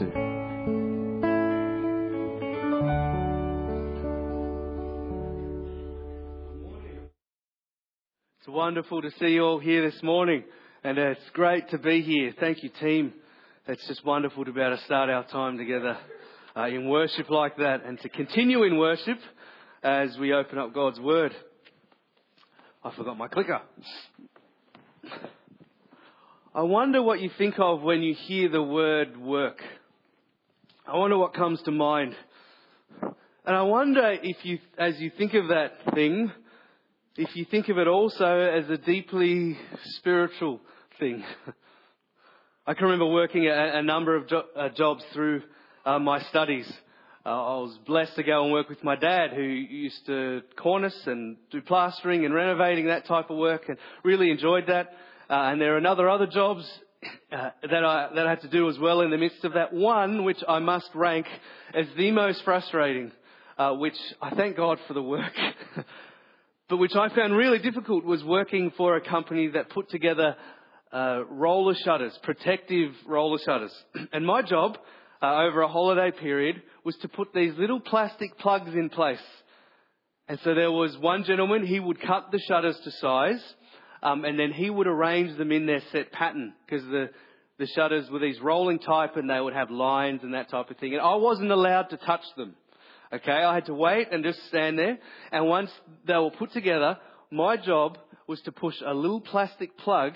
It's wonderful to see you all here this morning, and it's great to be here. Thank you, team. It's just wonderful to be able to start our time together uh, in worship like that, and to continue in worship as we open up God's Word. I forgot my clicker. I wonder what you think of when you hear the word work. I wonder what comes to mind. And I wonder if you, as you think of that thing, if you think of it also as a deeply spiritual thing. I can remember working a, a number of jo- uh, jobs through uh, my studies. Uh, I was blessed to go and work with my dad who used to cornice and do plastering and renovating, that type of work, and really enjoyed that. Uh, and there are another other jobs uh, that I that I had to do as well in the midst of that. One which I must rank as the most frustrating, uh, which I thank God for the work, but which I found really difficult was working for a company that put together uh, roller shutters, protective roller shutters. and my job uh, over a holiday period was to put these little plastic plugs in place. And so there was one gentleman, he would cut the shutters to size um, and then he would arrange them in their set pattern because the the shutters were these rolling type and they would have lines and that type of thing. And I wasn't allowed to touch them. Okay, I had to wait and just stand there. And once they were put together, my job was to push a little plastic plug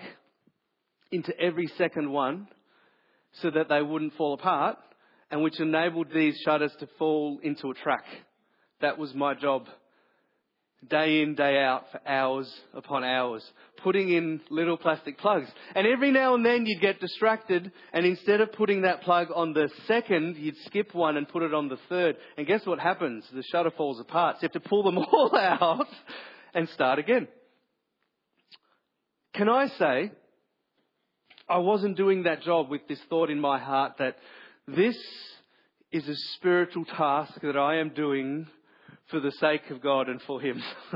into every second one so that they wouldn't fall apart and which enabled these shutters to fall into a track. That was my job day in, day out for hours upon hours, putting in little plastic plugs. And every now and then you'd get distracted and instead of putting that plug on the second, you'd skip one and put it on the third. And guess what happens? The shutter falls apart. So you have to pull them all out and start again. Can I say, I wasn't doing that job with this thought in my heart that this is a spiritual task that I am doing for the sake of God and for Him.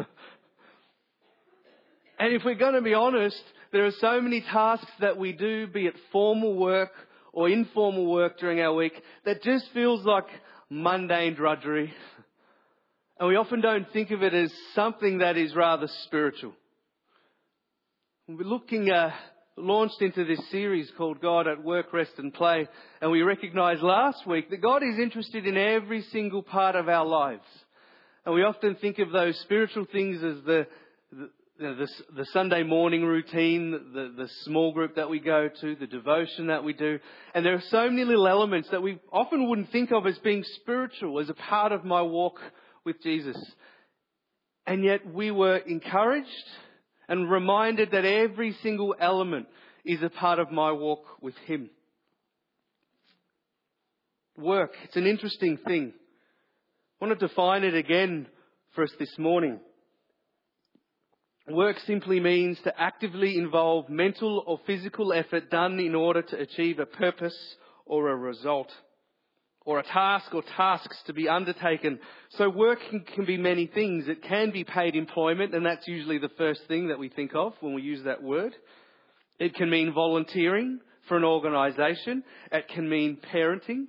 and if we're going to be honest, there are so many tasks that we do, be it formal work or informal work during our week, that just feels like mundane drudgery. And we often don't think of it as something that is rather spiritual. We're looking, uh, launched into this series called God at Work, Rest and Play, and we recognized last week that God is interested in every single part of our lives. And we often think of those spiritual things as the, the, the, the Sunday morning routine, the, the small group that we go to, the devotion that we do. And there are so many little elements that we often wouldn't think of as being spiritual, as a part of my walk with Jesus. And yet we were encouraged and reminded that every single element is a part of my walk with Him. Work, it's an interesting thing. I want to define it again for us this morning. Work simply means to actively involve mental or physical effort done in order to achieve a purpose or a result or a task or tasks to be undertaken. So work can, be many things. It can be paid employment and that's usually the first thing that we think of when we use that word. It can mean volunteering for an organisation. It can mean parenting.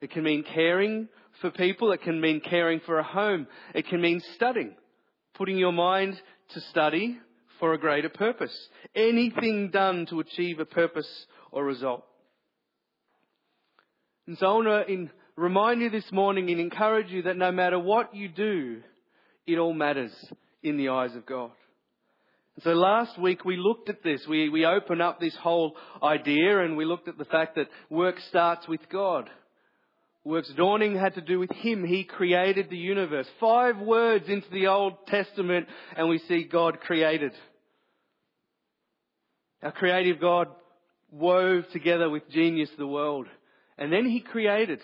It can mean caring for people. It can mean caring for a home. It can mean studying, putting your mind to study for a greater purpose. Anything done to achieve a purpose or result. And so I want to remind you this morning and encourage you that no matter what you do, it all matters in the eyes of God. So last week we looked at this. We, we opened up this whole idea and we looked at the fact that work starts with God. Works dawning had to do with Him. He created the universe. Five words into the Old Testament and we see God created. Our creative God wove together with genius the world. And then He created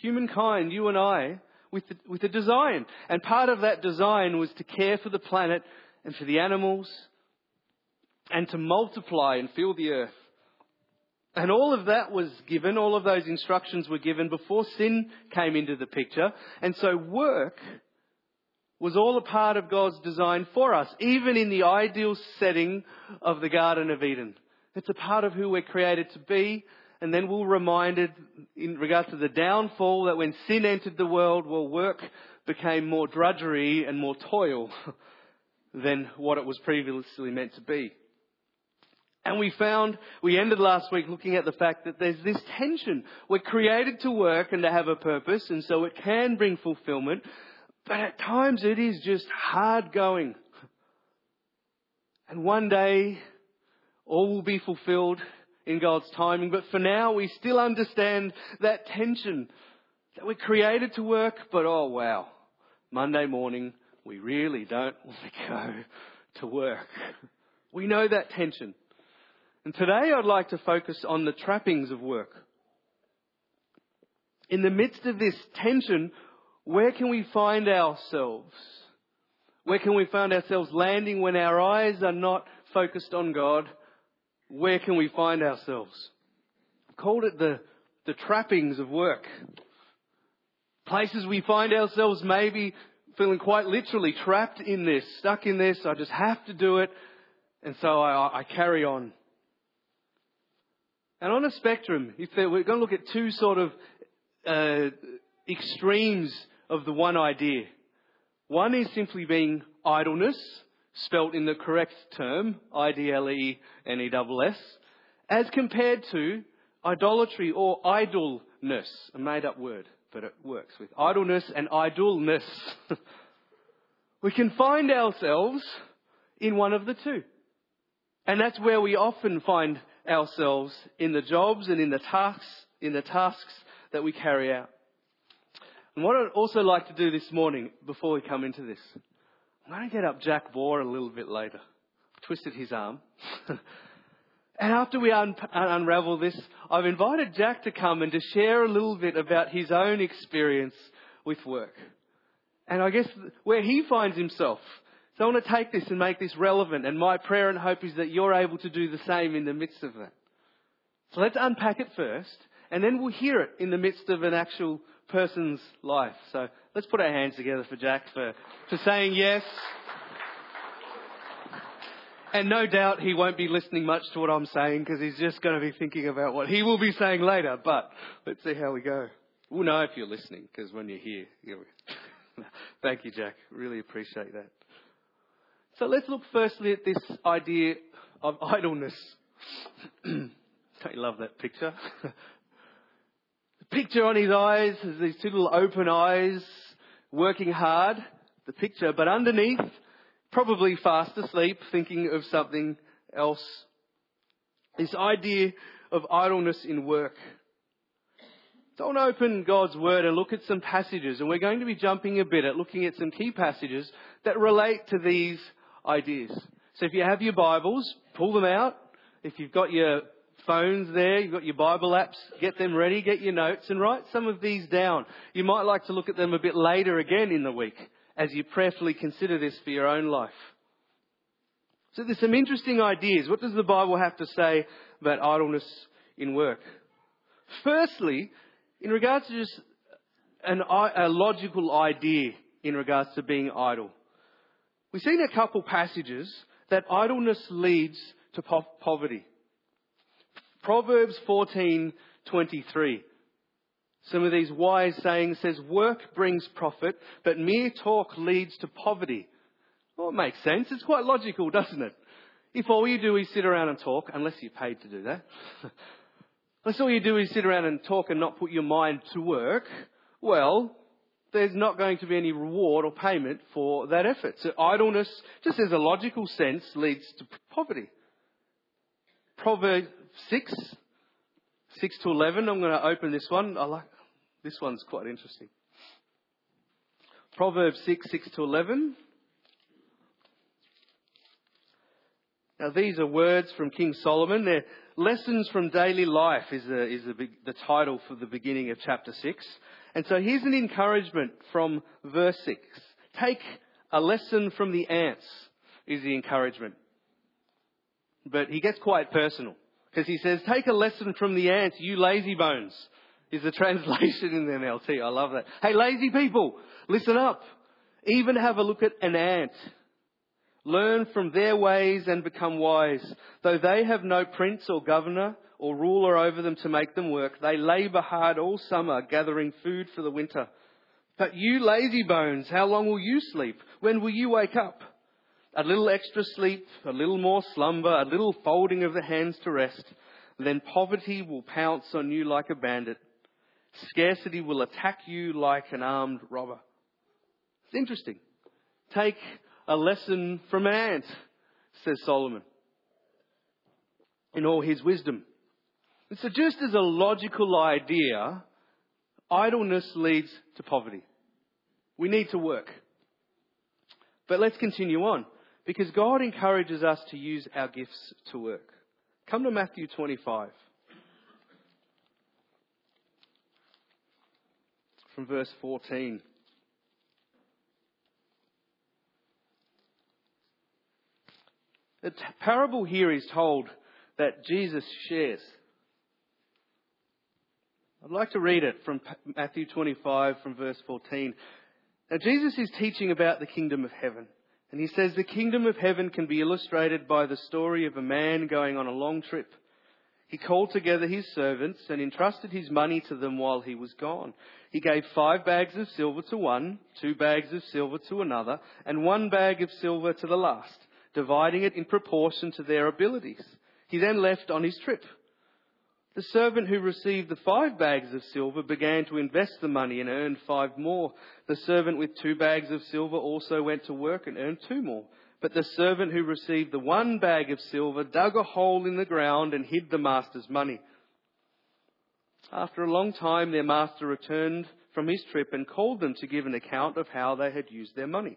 humankind, you and I, with, the, with a design. And part of that design was to care for the planet and for the animals and to multiply and fill the earth. And all of that was given, all of those instructions were given before sin came into the picture. And so work was all a part of God's design for us, even in the ideal setting of the Garden of Eden. It's a part of who we're created to be and then we're reminded in regards to the downfall that when sin entered the world, well, work became more drudgery and more toil than what it was previously meant to be. And we found, we ended last week looking at the fact that there's this tension. We're created to work and to have a purpose, and so it can bring fulfillment, but at times it is just hard going. And one day, all will be fulfilled in God's timing, but for now we still understand that tension that we're created to work, but oh wow, Monday morning we really don't want to go to work. We know that tension. And today I'd like to focus on the trappings of work. In the midst of this tension, where can we find ourselves? Where can we find ourselves landing when our eyes are not focused on God? Where can we find ourselves? I've called it the, the trappings of work. Places we find ourselves maybe feeling quite literally trapped in this, stuck in this. I just have to do it. And so I, I carry on. And on a spectrum, if we're going to look at two sort of uh, extremes of the one idea. One is simply being idleness, spelt in the correct term, I-D-L-E-N-E-S-S, as compared to idolatry or idolness, a made up word, but it works with idleness and idleness. we can find ourselves in one of the two. And that's where we often find ourselves in the jobs and in the tasks, in the tasks that we carry out. And what I'd also like to do this morning, before we come into this, I'm going to get up Jack Bohr a little bit later. Twisted his arm. and after we un- unravel this, I've invited Jack to come and to share a little bit about his own experience with work. And I guess where he finds himself so I want to take this and make this relevant, and my prayer and hope is that you're able to do the same in the midst of that. So let's unpack it first, and then we'll hear it in the midst of an actual person's life. So let's put our hands together for Jack for, for saying yes. And no doubt he won't be listening much to what I'm saying because he's just going to be thinking about what he will be saying later. But let's see how we go. We'll know if you're listening because when you're here, you Thank you, Jack. Really appreciate that. So let's look firstly at this idea of idleness. Don't you love that picture? the picture on his eyes is these two little open eyes, working hard, the picture, but underneath, probably fast asleep, thinking of something else. This idea of idleness in work. Don't open God's Word and look at some passages, and we're going to be jumping a bit at looking at some key passages that relate to these ideas. So if you have your Bibles, pull them out. If you've got your phones there, you've got your Bible apps, get them ready, get your notes and write some of these down. You might like to look at them a bit later again in the week as you prayerfully consider this for your own life. So there's some interesting ideas. What does the Bible have to say about idleness in work? Firstly, in regards to just an, a logical idea in regards to being idle. We've seen a couple passages that idleness leads to po- poverty. Proverbs 14:23. Some of these wise sayings says work brings profit, but mere talk leads to poverty. Well, it makes sense. It's quite logical, doesn't it? If all you do is sit around and talk, unless you're paid to do that, unless all you do is sit around and talk and not put your mind to work, well, there's not going to be any reward or payment for that effort. So idleness, just as a logical sense, leads to poverty. Proverbs 6, 6 to 11, I'm going to open this one. I like, this one's quite interesting. Proverbs 6, 6 to 11. Now these are words from King Solomon. They're lessons from daily life is, is big, the title for the beginning of chapter 6. And so here's an encouragement from verse 6. Take a lesson from the ants is the encouragement. But he gets quite personal because he says, take a lesson from the ants, you lazy bones is the translation in the NLT. I love that. Hey, lazy people, listen up. Even have a look at an ant. Learn from their ways and become wise. Though they have no prince or governor or ruler over them to make them work, they labour hard all summer, gathering food for the winter. But you lazy bones, how long will you sleep? When will you wake up? A little extra sleep, a little more slumber, a little folding of the hands to rest. Then poverty will pounce on you like a bandit. Scarcity will attack you like an armed robber. It's interesting. Take a lesson from an ant, says Solomon, in all his wisdom. And so just as a logical idea, idleness leads to poverty. We need to work. But let's continue on, because God encourages us to use our gifts to work. Come to Matthew 25. From verse 14. The parable here is told that Jesus shares. I'd like to read it from Matthew 25 from verse 14. Now Jesus is teaching about the kingdom of heaven. And he says the kingdom of heaven can be illustrated by the story of a man going on a long trip. He called together his servants and entrusted his money to them while he was gone. He gave five bags of silver to one, two bags of silver to another, and one bag of silver to the last dividing it in proportion to their abilities. He then left on his trip. The servant who received the five bags of silver began to invest the money and earned five more. The servant with two bags of silver also went to work and earned two more. But the servant who received the one bag of silver dug a hole in the ground and hid the master's money. After a long time, their master returned from his trip and called them to give an account of how they had used their money.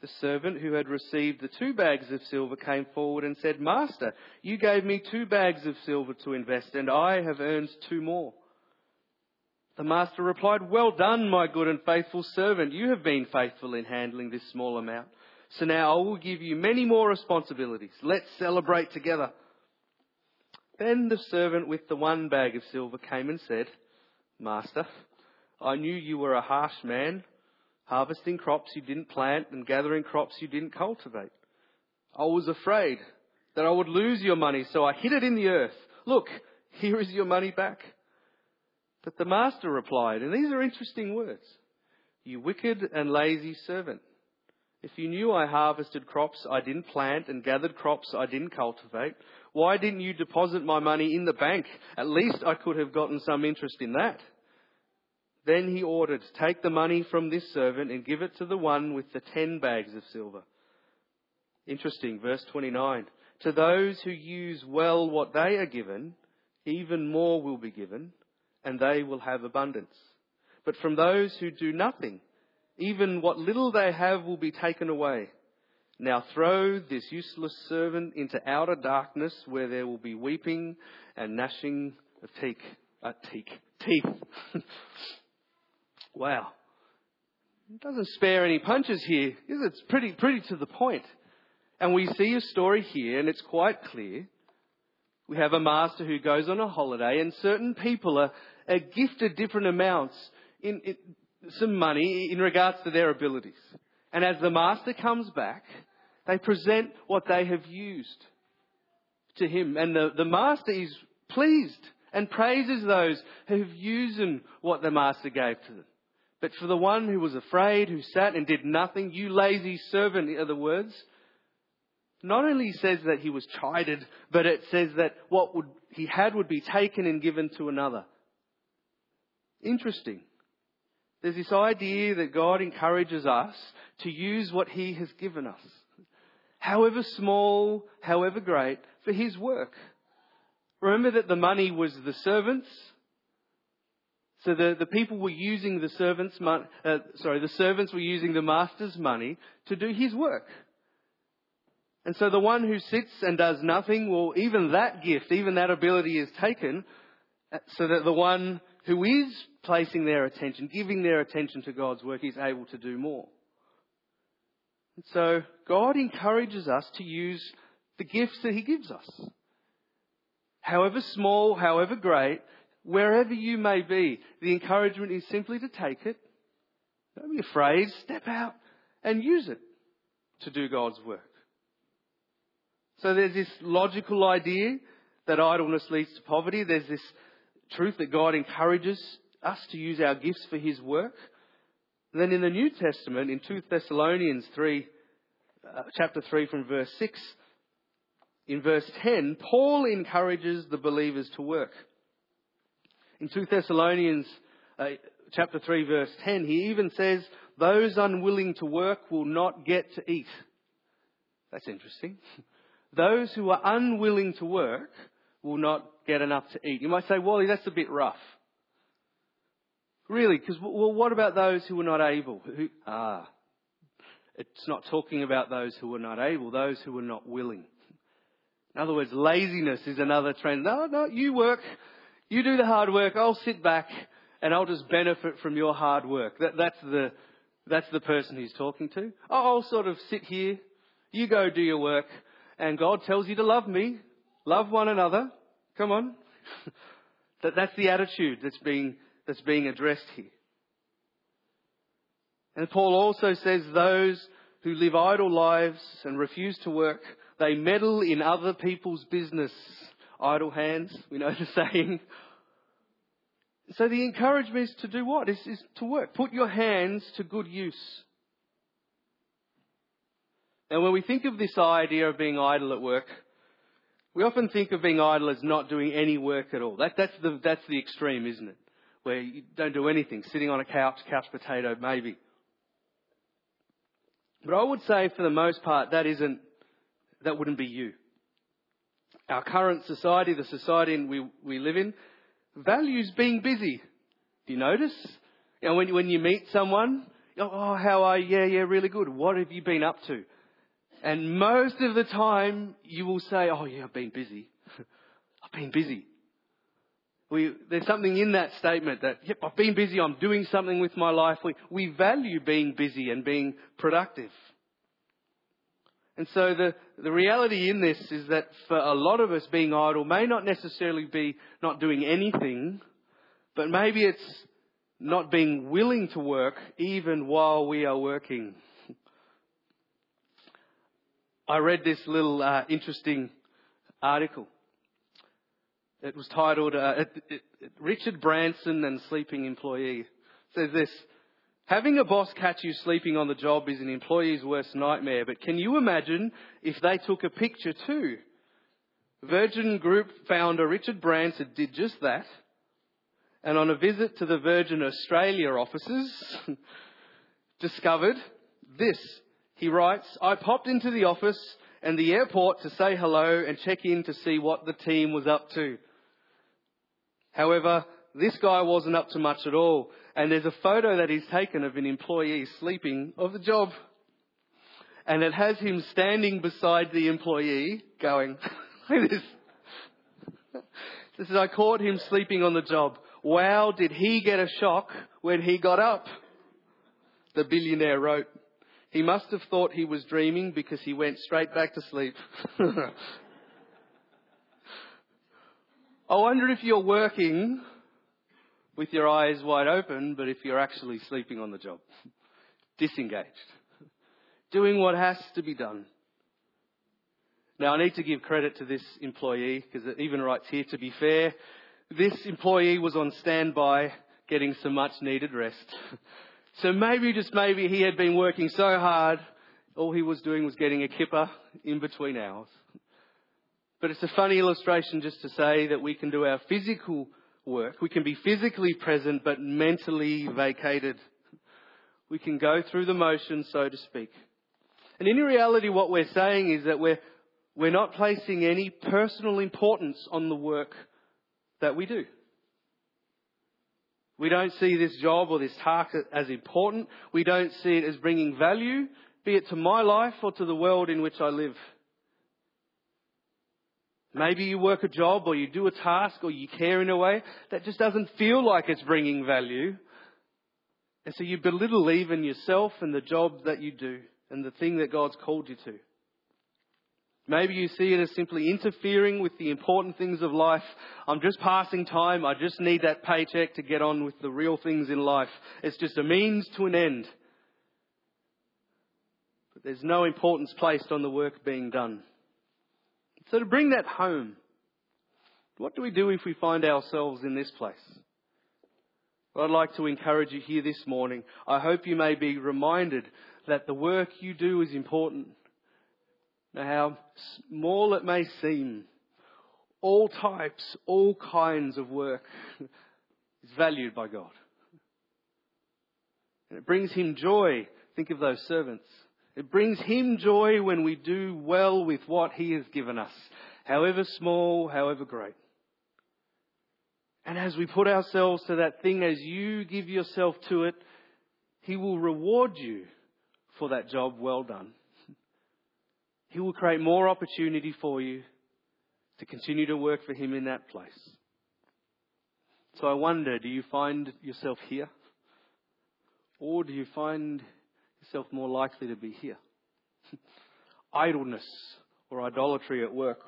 The servant who had received the two bags of silver came forward and said, Master, you gave me two bags of silver to invest, and I have earned two more. The master replied, Well done, my good and faithful servant. You have been faithful in handling this small amount. So now I will give you many more responsibilities. Let's celebrate together. Then the servant with the one bag of silver came and said, Master, I knew you were a harsh man harvesting crops you didn't plant and gathering crops you didn't cultivate. I was afraid that I would lose your money, so I hid it in the earth. Look, here is your money back. But the master replied, and these are interesting words, you wicked and lazy servant. If you knew I harvested crops I didn't plant and gathered crops I didn't cultivate, why didn't you deposit my money in the bank? At least I could have gotten some interest in that. Then he ordered, Take the money from this servant and give it to the one with the ten bags of silver. Interesting, verse 29. To those who use well what they are given, even more will be given, and they will have abundance. But from those who do nothing, even what little they have will be taken away. Now throw this useless servant into outer darkness where there will be weeping and gnashing of teeth. Uh, teeth. teeth. Wow. It doesn't spare any punches here. It's pretty, pretty to the point. And we see a story here, and it's quite clear. We have a master who goes on a holiday, and certain people are, are gifted different amounts in, in some money in regards to their abilities. And as the master comes back, they present what they have used to him. And the, the master is pleased and praises those who have used what the master gave to them. But for the one who was afraid, who sat and did nothing, you lazy servant, in other words, not only says that he was chided, but it says that what would, he had would be taken and given to another. Interesting. There's this idea that God encourages us to use what he has given us, however small, however great, for his work. Remember that the money was the servants, so the, the people were using the servants' money, uh, sorry, the servants were using the master's money to do his work. And so the one who sits and does nothing, well, even that gift, even that ability is taken uh, so that the one who is placing their attention, giving their attention to God's work, is able to do more. And so God encourages us to use the gifts that He gives us. However small, however great, wherever you may be, the encouragement is simply to take it. Don't be afraid. Step out and use it to do God's work. So there's this logical idea that idleness leads to poverty. There's this truth that God encourages us to use our gifts for His work. And then in the New Testament, in 2 Thessalonians 3, uh, chapter 3 from verse 6, in verse 10, Paul encourages the believers to work. In 2 Thessalonians uh, chapter 3 verse 10, he even says, those unwilling to work will not get to eat. That's interesting. Those who are unwilling to work will not get enough to eat. You might say, Wally, that's a bit rough. Really? Because, well, what about those who are not able? Who, ah, it's not talking about those who are not able, those who are not willing. In other words, laziness is another trend. No, no, you work. You do the hard work. I'll sit back and I'll just benefit from your hard work. That, that's the, that's the person he's talking to. I'll sort of sit here. You go do your work. And God tells you to love me. Love one another. Come on. that, that's the attitude that's being, that's being addressed here. And Paul also says those who live idle lives and refuse to work, they meddle in other people's business. Idle hands, we know the saying. So the encouragement is to do what? Is, is to work. Put your hands to good use. Now when we think of this idea of being idle at work, we often think of being idle as not doing any work at all. That, that's, the, that's the extreme, isn't it? Where you don't do anything, sitting on a couch, couch potato, maybe. But I would say for the most part, that isn't, that wouldn't be you. Our current society, the society we, we live in, values being busy. Do you notice? You know, when, when you meet someone, oh, how are you? Yeah, yeah, really good. What have you been up to? And most of the time, you will say, oh yeah, I've been busy. I've been busy. We, there's something in that statement that, yep, I've been busy, I'm doing something with my life. We, we value being busy and being productive. And so the, the reality in this is that for a lot of us being idle may not necessarily be not doing anything, but maybe it's not being willing to work even while we are working. I read this little uh, interesting article. It was titled uh, Richard Branson and Sleeping Employee. It says this Having a boss catch you sleeping on the job is an employee's worst nightmare, but can you imagine if they took a picture too? Virgin Group founder Richard Branson did just that, and on a visit to the Virgin Australia offices, discovered this. He writes, I popped into the office and the airport to say hello and check in to see what the team was up to. However, this guy wasn't up to much at all. And there's a photo that he's taken of an employee sleeping of the job. And it has him standing beside the employee going, like this. This is, I caught him sleeping on the job. Wow, did he get a shock when he got up? The billionaire wrote. He must have thought he was dreaming because he went straight back to sleep. I wonder if you're working with your eyes wide open, but if you're actually sleeping on the job, disengaged, doing what has to be done. Now, I need to give credit to this employee because it even writes here, to be fair, this employee was on standby getting some much needed rest. So maybe, just maybe, he had been working so hard, all he was doing was getting a kipper in between hours. But it's a funny illustration just to say that we can do our physical work. We can be physically present but mentally vacated. We can go through the motions, so to speak. And in reality, what we're saying is that we're, we're not placing any personal importance on the work that we do. We don't see this job or this task as important. We don't see it as bringing value, be it to my life or to the world in which I live. Maybe you work a job or you do a task or you care in a way that just doesn't feel like it's bringing value. And so you belittle even yourself and the job that you do and the thing that God's called you to. Maybe you see it as simply interfering with the important things of life. I'm just passing time. I just need that paycheck to get on with the real things in life. It's just a means to an end. But there's no importance placed on the work being done. So to bring that home, what do we do if we find ourselves in this place? Well, I'd like to encourage you here this morning. I hope you may be reminded that the work you do is important. Now, how small it may seem, all types, all kinds of work is valued by God. And it brings Him joy. Think of those servants. It brings Him joy when we do well with what He has given us, however small, however great. And as we put ourselves to that thing, as you give yourself to it, He will reward you for that job well done. He will create more opportunity for you to continue to work for Him in that place. So I wonder, do you find yourself here? Or do you find yourself more likely to be here? Idleness or idolatry at work.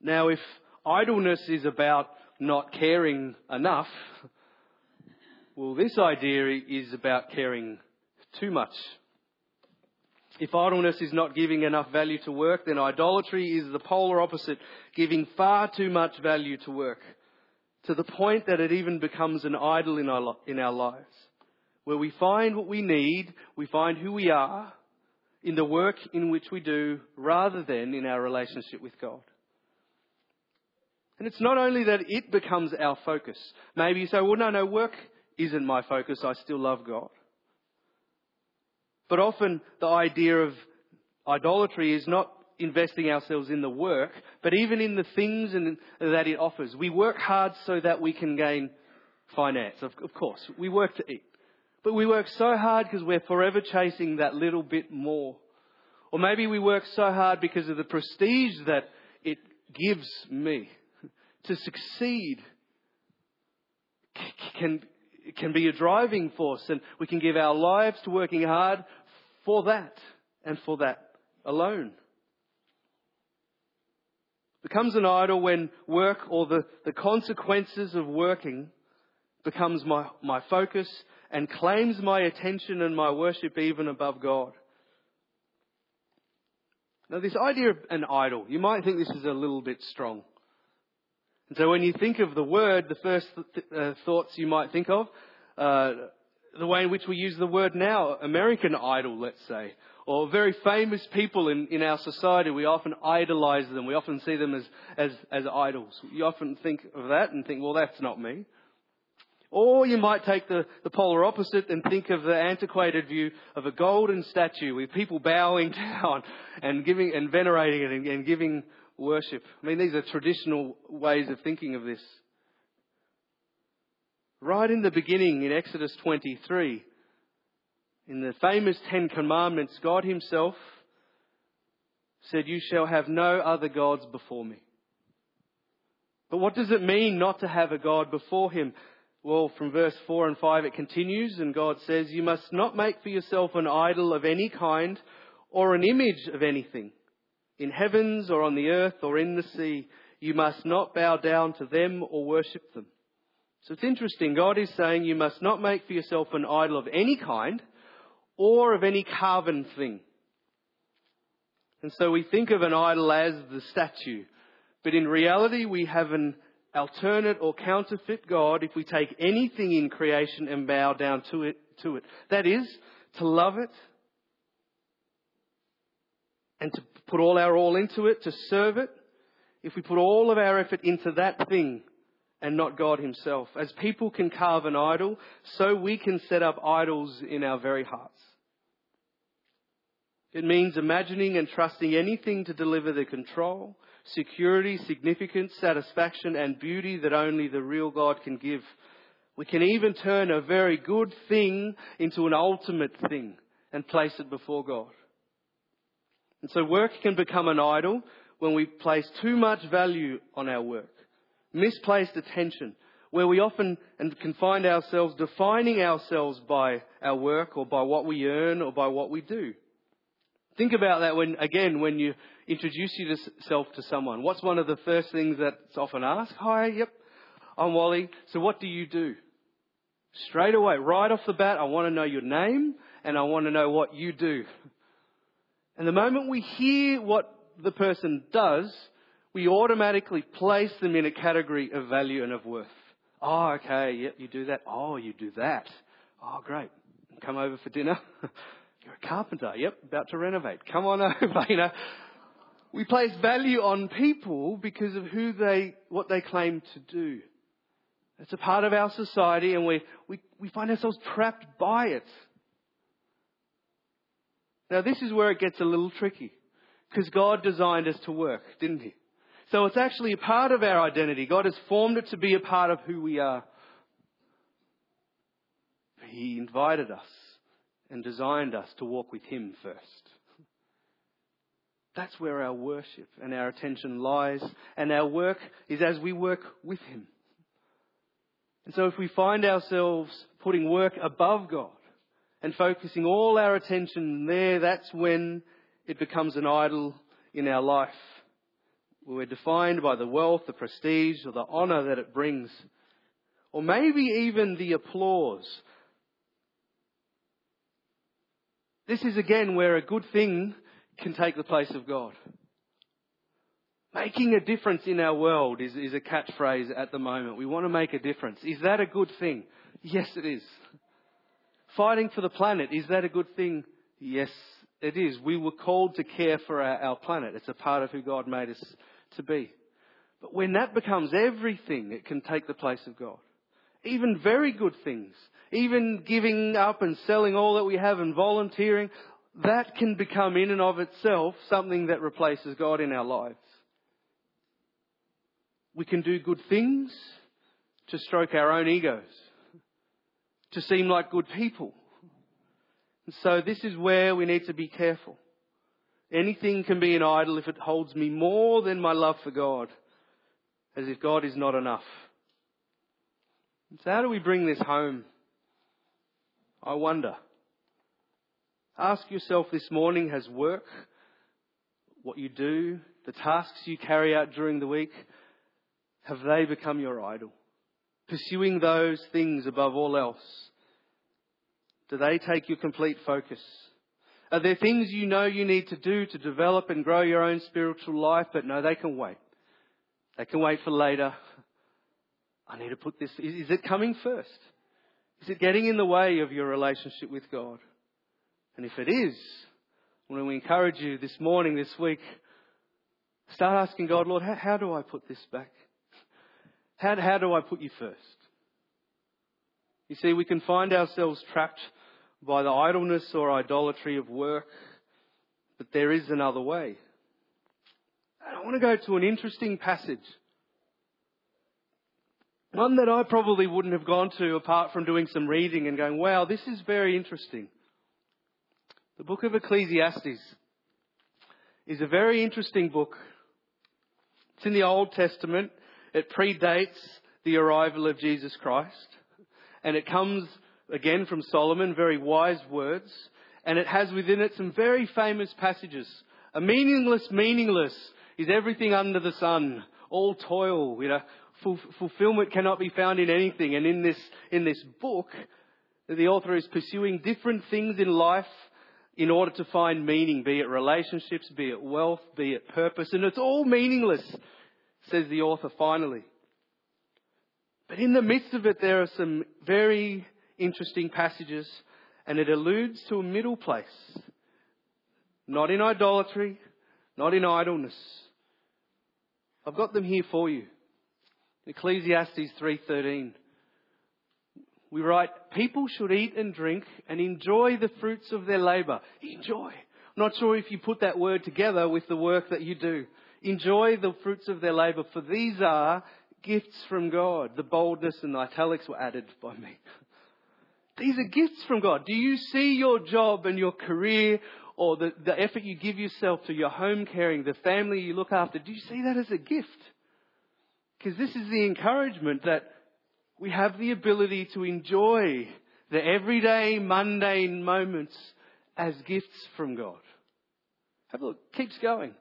Now, if idleness is about not caring enough, well, this idea is about caring too much. If idleness is not giving enough value to work, then idolatry is the polar opposite, giving far too much value to work, to the point that it even becomes an idol in our, in our lives. Where we find what we need, we find who we are in the work in which we do, rather than in our relationship with God. And it's not only that it becomes our focus. Maybe you say, well, no, no, work isn't my focus. I still love God. But often the idea of idolatry is not investing ourselves in the work, but even in the things that it offers. We work hard so that we can gain finance, of, of course. We work to eat. But we work so hard because we're forever chasing that little bit more. Or maybe we work so hard because of the prestige that it gives me. To succeed can, can be a driving force and we can give our lives to working hard for that and for that alone. Becomes an idol when work or the, the consequences of working becomes my, my focus and claims my attention and my worship even above God. Now this idea of an idol, you might think this is a little bit strong. And so when you think of the word, the first th- uh, thoughts you might think of, uh, the way in which we use the word now, American Idol, let's say, or very famous people in, in our society, we often idolize them. We often see them as, as, as idols. You often think of that and think, well, that's not me. Or you might take the, the polar opposite and think of the antiquated view of a golden statue with people bowing down and giving and venerating it and, and giving worship. I mean, these are traditional ways of thinking of this. Right in the beginning in Exodus 23, in the famous Ten Commandments, God Himself said, You shall have no other gods before me. But what does it mean not to have a God before Him? Well, from verse 4 and 5 it continues, and God says, You must not make for yourself an idol of any kind or an image of anything, in heavens or on the earth or in the sea. You must not bow down to them or worship them. So it's interesting. God is saying you must not make for yourself an idol of any kind or of any carven thing. And so we think of an idol as the statue. But in reality, we have an alternate or counterfeit God if we take anything in creation and bow down to it, to it. That is, to love it and to put all our all into it, to serve it. If we put all of our effort into that thing, and not God Himself. As people can carve an idol, so we can set up idols in our very hearts. It means imagining and trusting anything to deliver the control, security, significance, satisfaction, and beauty that only the real God can give. We can even turn a very good thing into an ultimate thing and place it before God. And so work can become an idol when we place too much value on our work, misplaced attention, where we often and can find ourselves defining ourselves by our work or by what we earn or by what we do. Think about that when, again, when you introduce yourself to someone. What's one of the first things that's often asked? Hi, yep, I'm Wally. So what do you do? Straight away, right off the bat, I want to know your name and I want to know what you do. And the moment we hear what the person does, we automatically place them in a category of value and of worth. Oh, okay, yep, you do that. Oh, you do that. Oh, great. Come over for dinner. You're a carpenter. Yep, about to renovate. Come on over. You know, we place value on people because of who they, what they claim to do. It's a part of our society and we, we, we find ourselves trapped by it. Now this is where it gets a little tricky. Because God designed us to work, didn't He? So it's actually a part of our identity. God has formed it to be a part of who we are. He invited us and designed us to walk with Him first. That's where our worship and our attention lies, and our work is as we work with Him. And so if we find ourselves putting work above God and focusing all our attention there, that's when it becomes an idol in our life. We're defined by the wealth, the prestige, or the honour that it brings. Or maybe even the applause This is again where a good thing can take the place of God. Making a difference in our world is, is a catchphrase at the moment. We want to make a difference. Is that a good thing? Yes, it is. Fighting for the planet, is that a good thing? Yes, it is. We were called to care for our, our planet. It's a part of who God made us to be. But when that becomes everything, it can take the place of God. Even very good things even giving up and selling all that we have and volunteering, that can become in and of itself something that replaces God in our lives. We can do good things to stroke our own egos, to seem like good people. And so this is where we need to be careful. Anything can be an idol if it holds me more than my love for God, as if God is not enough. So how do we bring this home? I wonder. Ask yourself this morning has work, what you do, the tasks you carry out during the week, have they become your idol? Pursuing those things above all else, do they take your complete focus? Are there things you know you need to do to develop and grow your own spiritual life, but no, they can wait. They can wait for later. I need to put this, is it coming first? Is it getting in the way of your relationship with God? And if it is, we encourage you this morning, this week, start asking God, Lord, how, how do I put this back? How, how do I put you first? You see, we can find ourselves trapped by the idleness or idolatry of work, but there is another way. I want to go to an interesting passage one that I probably wouldn't have gone to apart from doing some reading and going, wow, this is very interesting. The book of Ecclesiastes is a very interesting book. It's in the Old Testament. It predates the arrival of Jesus Christ. And it comes again from Solomon, very wise words. And it has within it some very famous passages. A meaningless, meaningless is everything under the sun. All toil, you know, fulfillment cannot be found in anything. And in this, in this book, the author is pursuing different things in life in order to find meaning, be it relationships, be it wealth, be it purpose. And it's all meaningless, says the author finally. But in the midst of it, there are some very interesting passages, and it alludes to a middle place. Not in idolatry, not in idleness. I've got them here for you. Ecclesiastes 3:13 we write people should eat and drink and enjoy the fruits of their labor. Enjoy. I'm not sure if you put that word together with the work that you do. Enjoy the fruits of their labor for these are gifts from God. The boldness and the italics were added by me. These are gifts from God. Do you see your job and your career or the, the effort you give yourself to your home caring, the family you look after, do you see that as a gift? Because this is the encouragement that we have the ability to enjoy the everyday, mundane moments as gifts from God. Have a look. Keeps going.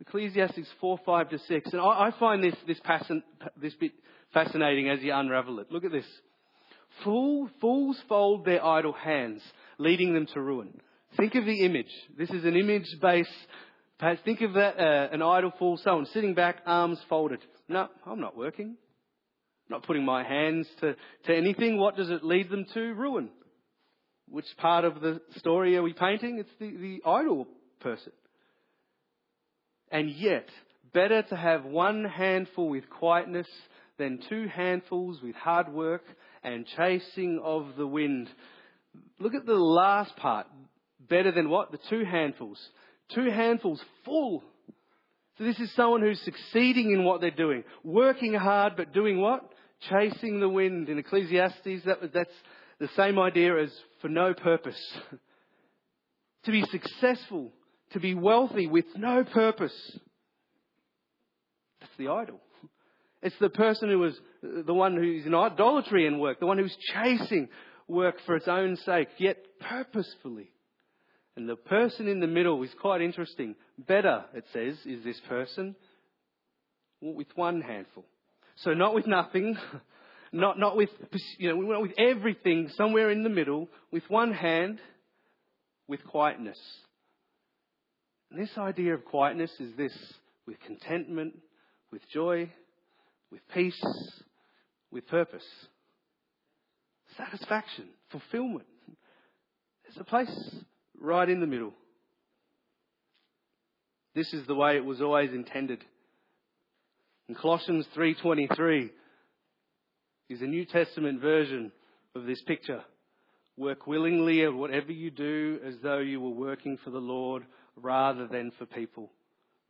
Ecclesiastes 4, 5 to 6. And I, I find this, this, this bit fascinating as you unravel it. Look at this. Fool, fools fold their idle hands, leading them to ruin. Think of the image. This is an image based. Think of that, uh, an idle fool, someone sitting back, arms folded. No, I'm not working. not putting my hands to, to anything. What does it lead them to? Ruin. Which part of the story are we painting? It's the, the idle person. And yet, better to have one handful with quietness than two handfuls with hard work and chasing of the wind. Look at the last part. Better than what? The two handfuls. Two handfuls full. So this is someone who's succeeding in what they're doing. Working hard, but doing what? Chasing the wind. In Ecclesiastes, that, that's the same idea as for no purpose. to be successful, to be wealthy with no purpose. That's the idol. It's the person who is the one who's in idolatry in work, the one who's chasing work for its own sake, yet purposefully. And the person in the middle is quite interesting. Better, it says, is this person with one handful. So not with nothing, not, not with, you know, not with everything, somewhere in the middle, with one hand, with quietness. And this idea of quietness is this with contentment, with joy, with peace, with purpose, satisfaction, fulfillment. There's a place right in the middle. This is the way it was always intended. In Colossians 3:23 is a New Testament version of this picture. Work willingly at whatever you do as though you were working for the Lord rather than for people.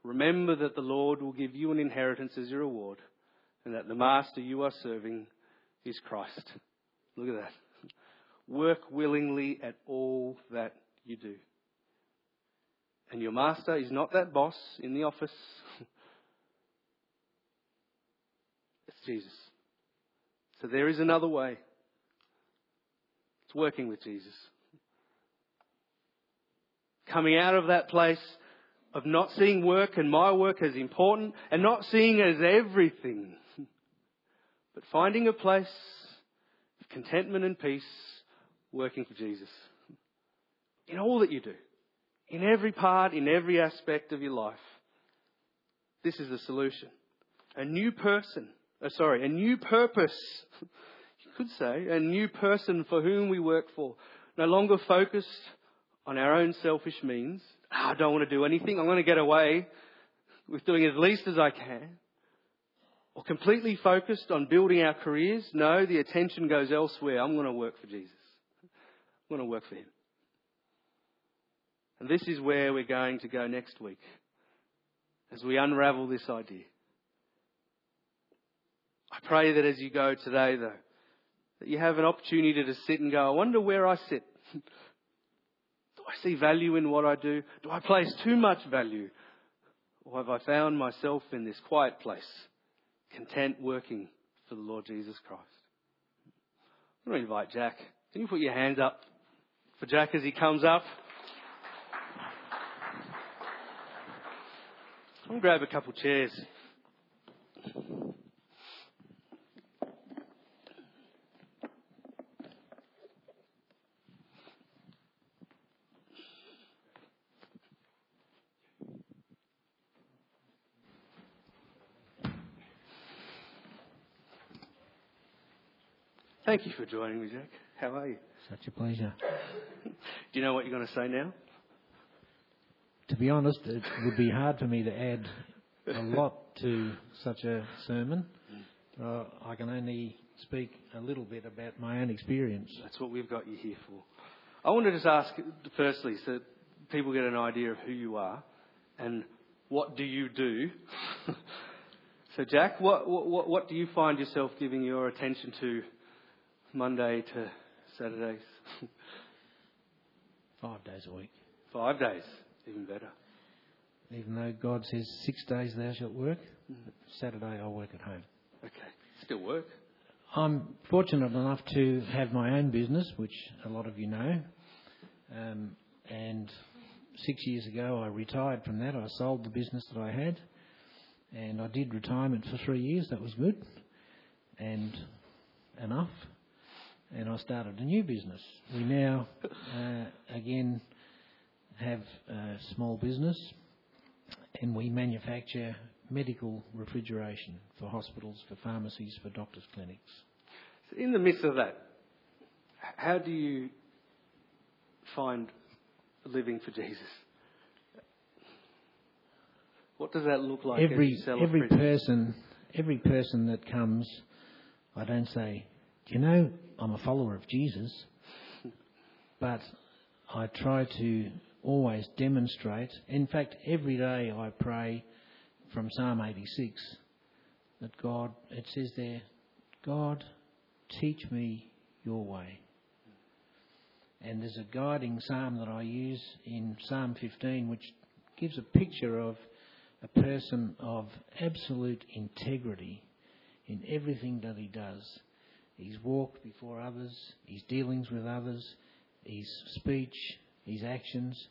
Remember that the Lord will give you an inheritance as your reward and that the master you are serving is Christ. Look at that. Work willingly at all that you do. And your master is not that boss in the office. it's Jesus. So there is another way. It's working with Jesus. Coming out of that place of not seeing work and my work as important and not seeing as everything but finding a place of contentment and peace working for Jesus. In all that you do. In every part, in every aspect of your life. This is the solution. A new person, oh, sorry, a new purpose. You could say, a new person for whom we work for. No longer focused on our own selfish means. Oh, I don't want to do anything. I'm going to get away with doing as least as I can or completely focused on building our careers. No, the attention goes elsewhere. I'm going to work for Jesus. I'm going to work for Him. And this is where we're going to go next week as we unravel this idea. I pray that as you go today, though, that you have an opportunity to sit and go, I wonder where I sit. do I see value in what I do? Do I place too much value? Or have I found myself in this quiet place? content working for the Lord Jesus Christ. I'm going to invite Jack. Can you put your hands up for Jack as he comes up? I'm going to grab a couple chairs. Thank you for joining me, Jack. How are you? Such a pleasure. Do you know what you're going to say now? To be honest, it would be hard for me to add a lot to such a sermon. Uh, I can only speak a little bit about my own experience. That's what we've got you here for. I want to just ask, firstly, so people get an idea of who you are and what do you do. so, Jack, what, what, what do you find yourself giving your attention to Monday to Saturdays? Five days a week. Five days, even better. Even though God says six days thou shalt work, Saturday I'll work at home. Okay, still work. I'm fortunate enough to have my own business, which a lot of you know. Um, and six years ago, I retired from that. I sold the business that I had, and I did retirement for three years. That was good and enough. And I started a new business. We now, uh, again, have a small business, and we manufacture medical refrigeration for hospitals, for pharmacies, for doctors' clinics. So in the midst of that, how do you find living for Jesus? What does that look like every every person every person that comes, I don't say, "Do you know, I'm a follower of Jesus, but I try to always demonstrate. In fact, every day I pray from Psalm 86 that God, it says there, God, teach me your way. And there's a guiding psalm that I use in Psalm 15 which gives a picture of a person of absolute integrity in everything that he does. His walk before others, his dealings with others, his speech, his actions.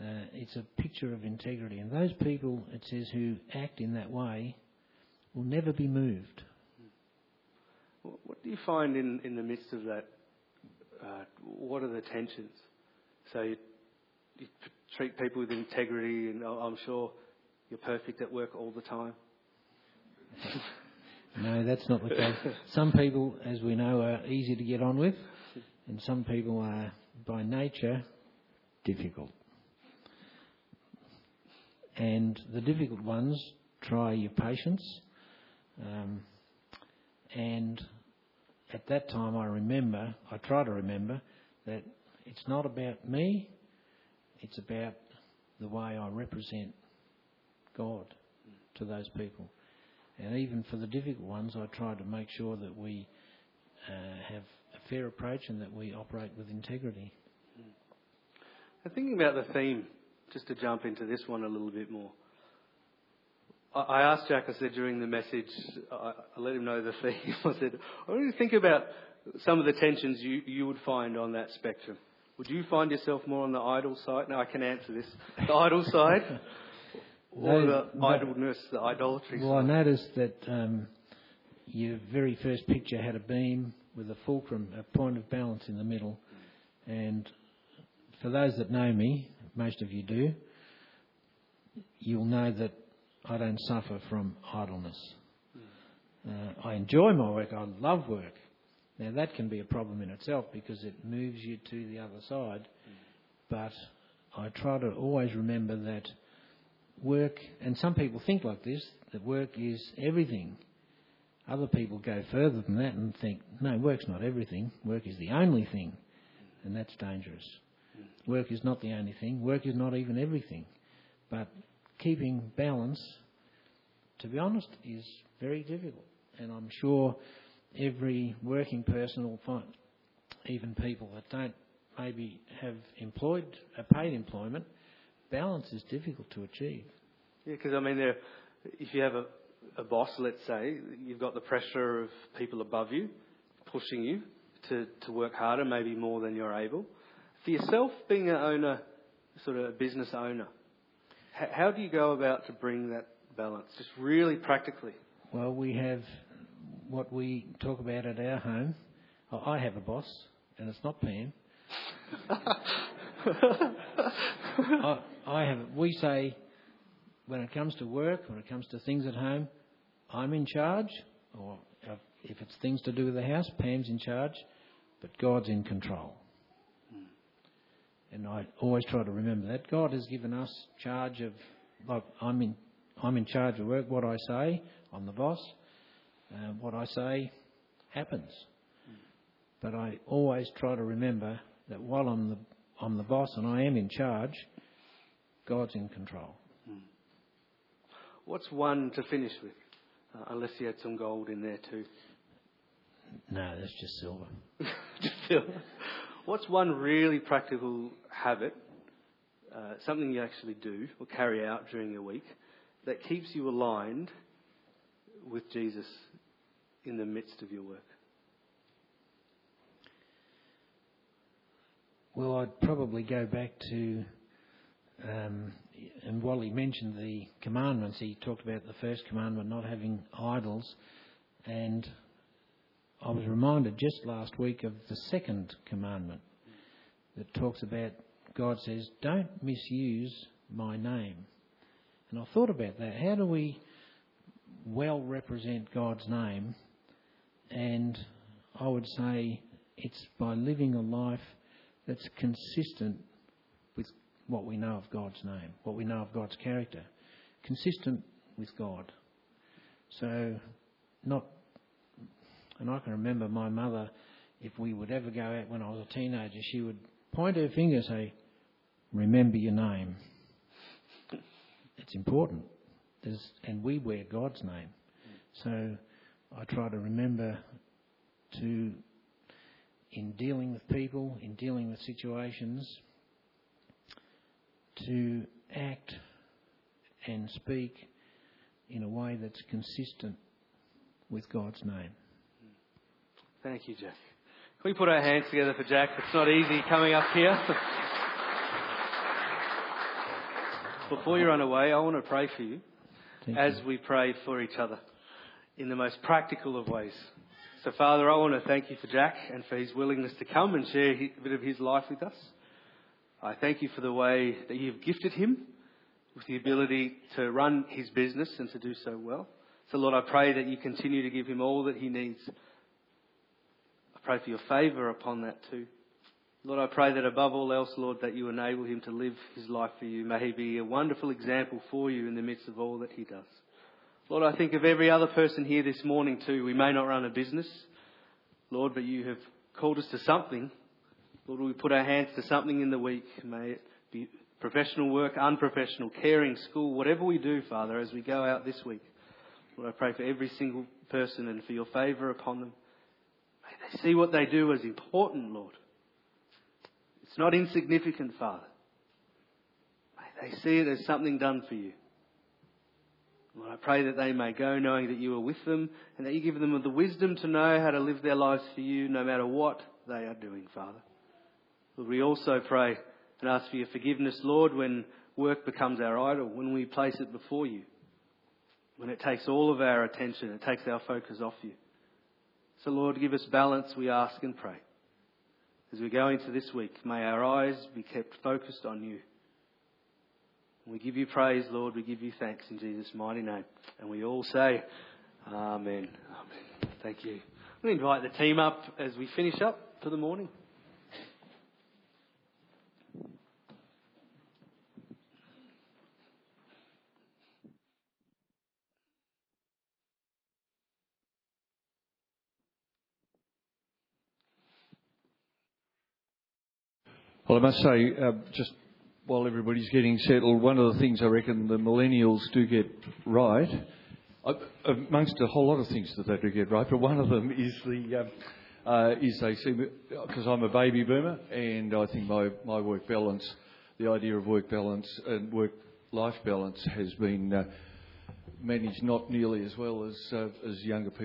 Uh, it's a picture of integrity. And those people, it says, who act in that way will never be moved. What do you find in, in the midst of that? Uh, what are the tensions? So you, you treat people with integrity, and I'm sure you're perfect at work all the time. No, that's not the case. Some people, as we know, are easy to get on with, and some people are, by nature, difficult. And the difficult ones try your patience. Um, and at that time, I remember, I try to remember, that it's not about me, it's about the way I represent God to those people. And even for the difficult ones, I try to make sure that we uh, have a fair approach and that we operate with integrity. And thinking about the theme, just to jump into this one a little bit more. I asked Jack, I said during the message, I let him know the theme. I said, I want you to think about some of the tensions you, you would find on that spectrum. Would you find yourself more on the idle side? Now I can answer this. The idle side? Or No, the idleness, the idolatry Well, I noticed that um, your very first picture had a beam with a fulcrum, a point of balance in the middle. And for those that know me, most of you do, you'll know that I don't suffer from idleness. Uh, I enjoy my work. I love work. Now that can be a problem in itself because it moves you to the other side. But I try to always remember that work, and some people think like this, that work is everything. Other people go further than that and think, no, work's not everything. Work is the only thing. And that's dangerous. Work is not the only thing. Work is not even everything. But keeping balance, to be honest, is very difficult. And I'm sure every working person will find, even people that don't maybe have employed, a paid employment, balance is difficult to achieve. Yeah, because I mean, there, if you have a, a boss, let's say, you've got the pressure of people above you pushing you to, to work harder, maybe more than you're able. For yourself, being an owner, sort of a business owner, how do you go about to bring that balance, just really practically? Well, we have what we talk about at our home. Oh, I have a boss, and it's not Pam. I, I have. We say when it comes to work, when it comes to things at home, I'm in charge, or if- if it's things to do with the house, Pam's in charge, but God's in control. And I always try to remember that God has given us charge of, like I'm in, I'm in charge of work. What I say, I'm the boss. Uh, what I say happens. But I always try to remember that while I'm the I'm the boss and I am in charge, God's in control. What's one to finish with? Uh, unless you had some gold in there too. No, that's just silver. Just feel- What's one really practical habit, uh, something you actually do or carry out during your week, that keeps you aligned with Jesus in the midst of your work? Well, I'd probably go back to, um, and Wally mentioned the commandments. He talked about the first commandment, not having idols, and I was reminded just last week of the second commandment that talks about God says, "Don't misuse my name." And I thought about that. How do we well represent God's name? And I would say it's by living a life that's consistent with what we know of God's name, what we know of God's character, consistent with God. So, not, and I can remember my mother, if we would ever go out when I was a teenager, she would point her finger and say, Remember your name. It's important. There's, and we wear God's name. So I try to remember to in dealing with people, in dealing with situations, to act and speak in a way that's consistent with God's name. Thank you, Jack. Can we put our hands together for Jack? It's not easy coming up here. Before you run away, I want to pray for you Thank as you. we pray for each other in the most practical of ways. So, Father, I want to thank you for Jack and for his willingness to come and share a bit of his life with us. I thank you for the way that you've gifted him with the ability to run his business and to do so well. So, Lord, I pray that you continue to give him all that he needs. Pray for your favour upon that too. Lord, I pray that above all else, Lord, that you enable him to live his life for you. May he be a wonderful example for you in the midst of all that he does. Lord, I think of every other person here this morning too. We may not run a business, Lord, but you have called us to something. Lord, we put our hands to something in the week. May it be professional work, unprofessional, caring, school, whatever we do, Father, as we go out this week. Lord, I pray for every single person and for your favour upon them. They see what they do as important, Lord. It's not insignificant, Father. They see it as something done for you. Lord, I pray that they may go knowing that you are with them and that you give them the wisdom to know how to live their lives for you no matter what they are doing, Father. Lord, we also pray and ask for your forgiveness, Lord, when work becomes our idol, when we place it before you, when it takes all of our attention, it takes our focus off you. So, Lord, give us balance, we ask and pray. As we go into this week, may our eyes be kept focused on you. We give you praise, Lord. We give you thanks in Jesus' mighty name. And we all say, Amen. Amen. Thank you. To invite the team up as we finish up for the morning. Well, I must say, uh, just while everybody's getting settled, one of the things I reckon the millennials do get right, uh, amongst a whole lot of things that they do get right, but one of them is the um, uh, is they see because I'm a baby boomer, and I think my my work balance, the idea of work balance and work life balance has been uh, managed not nearly as well as uh, as younger people.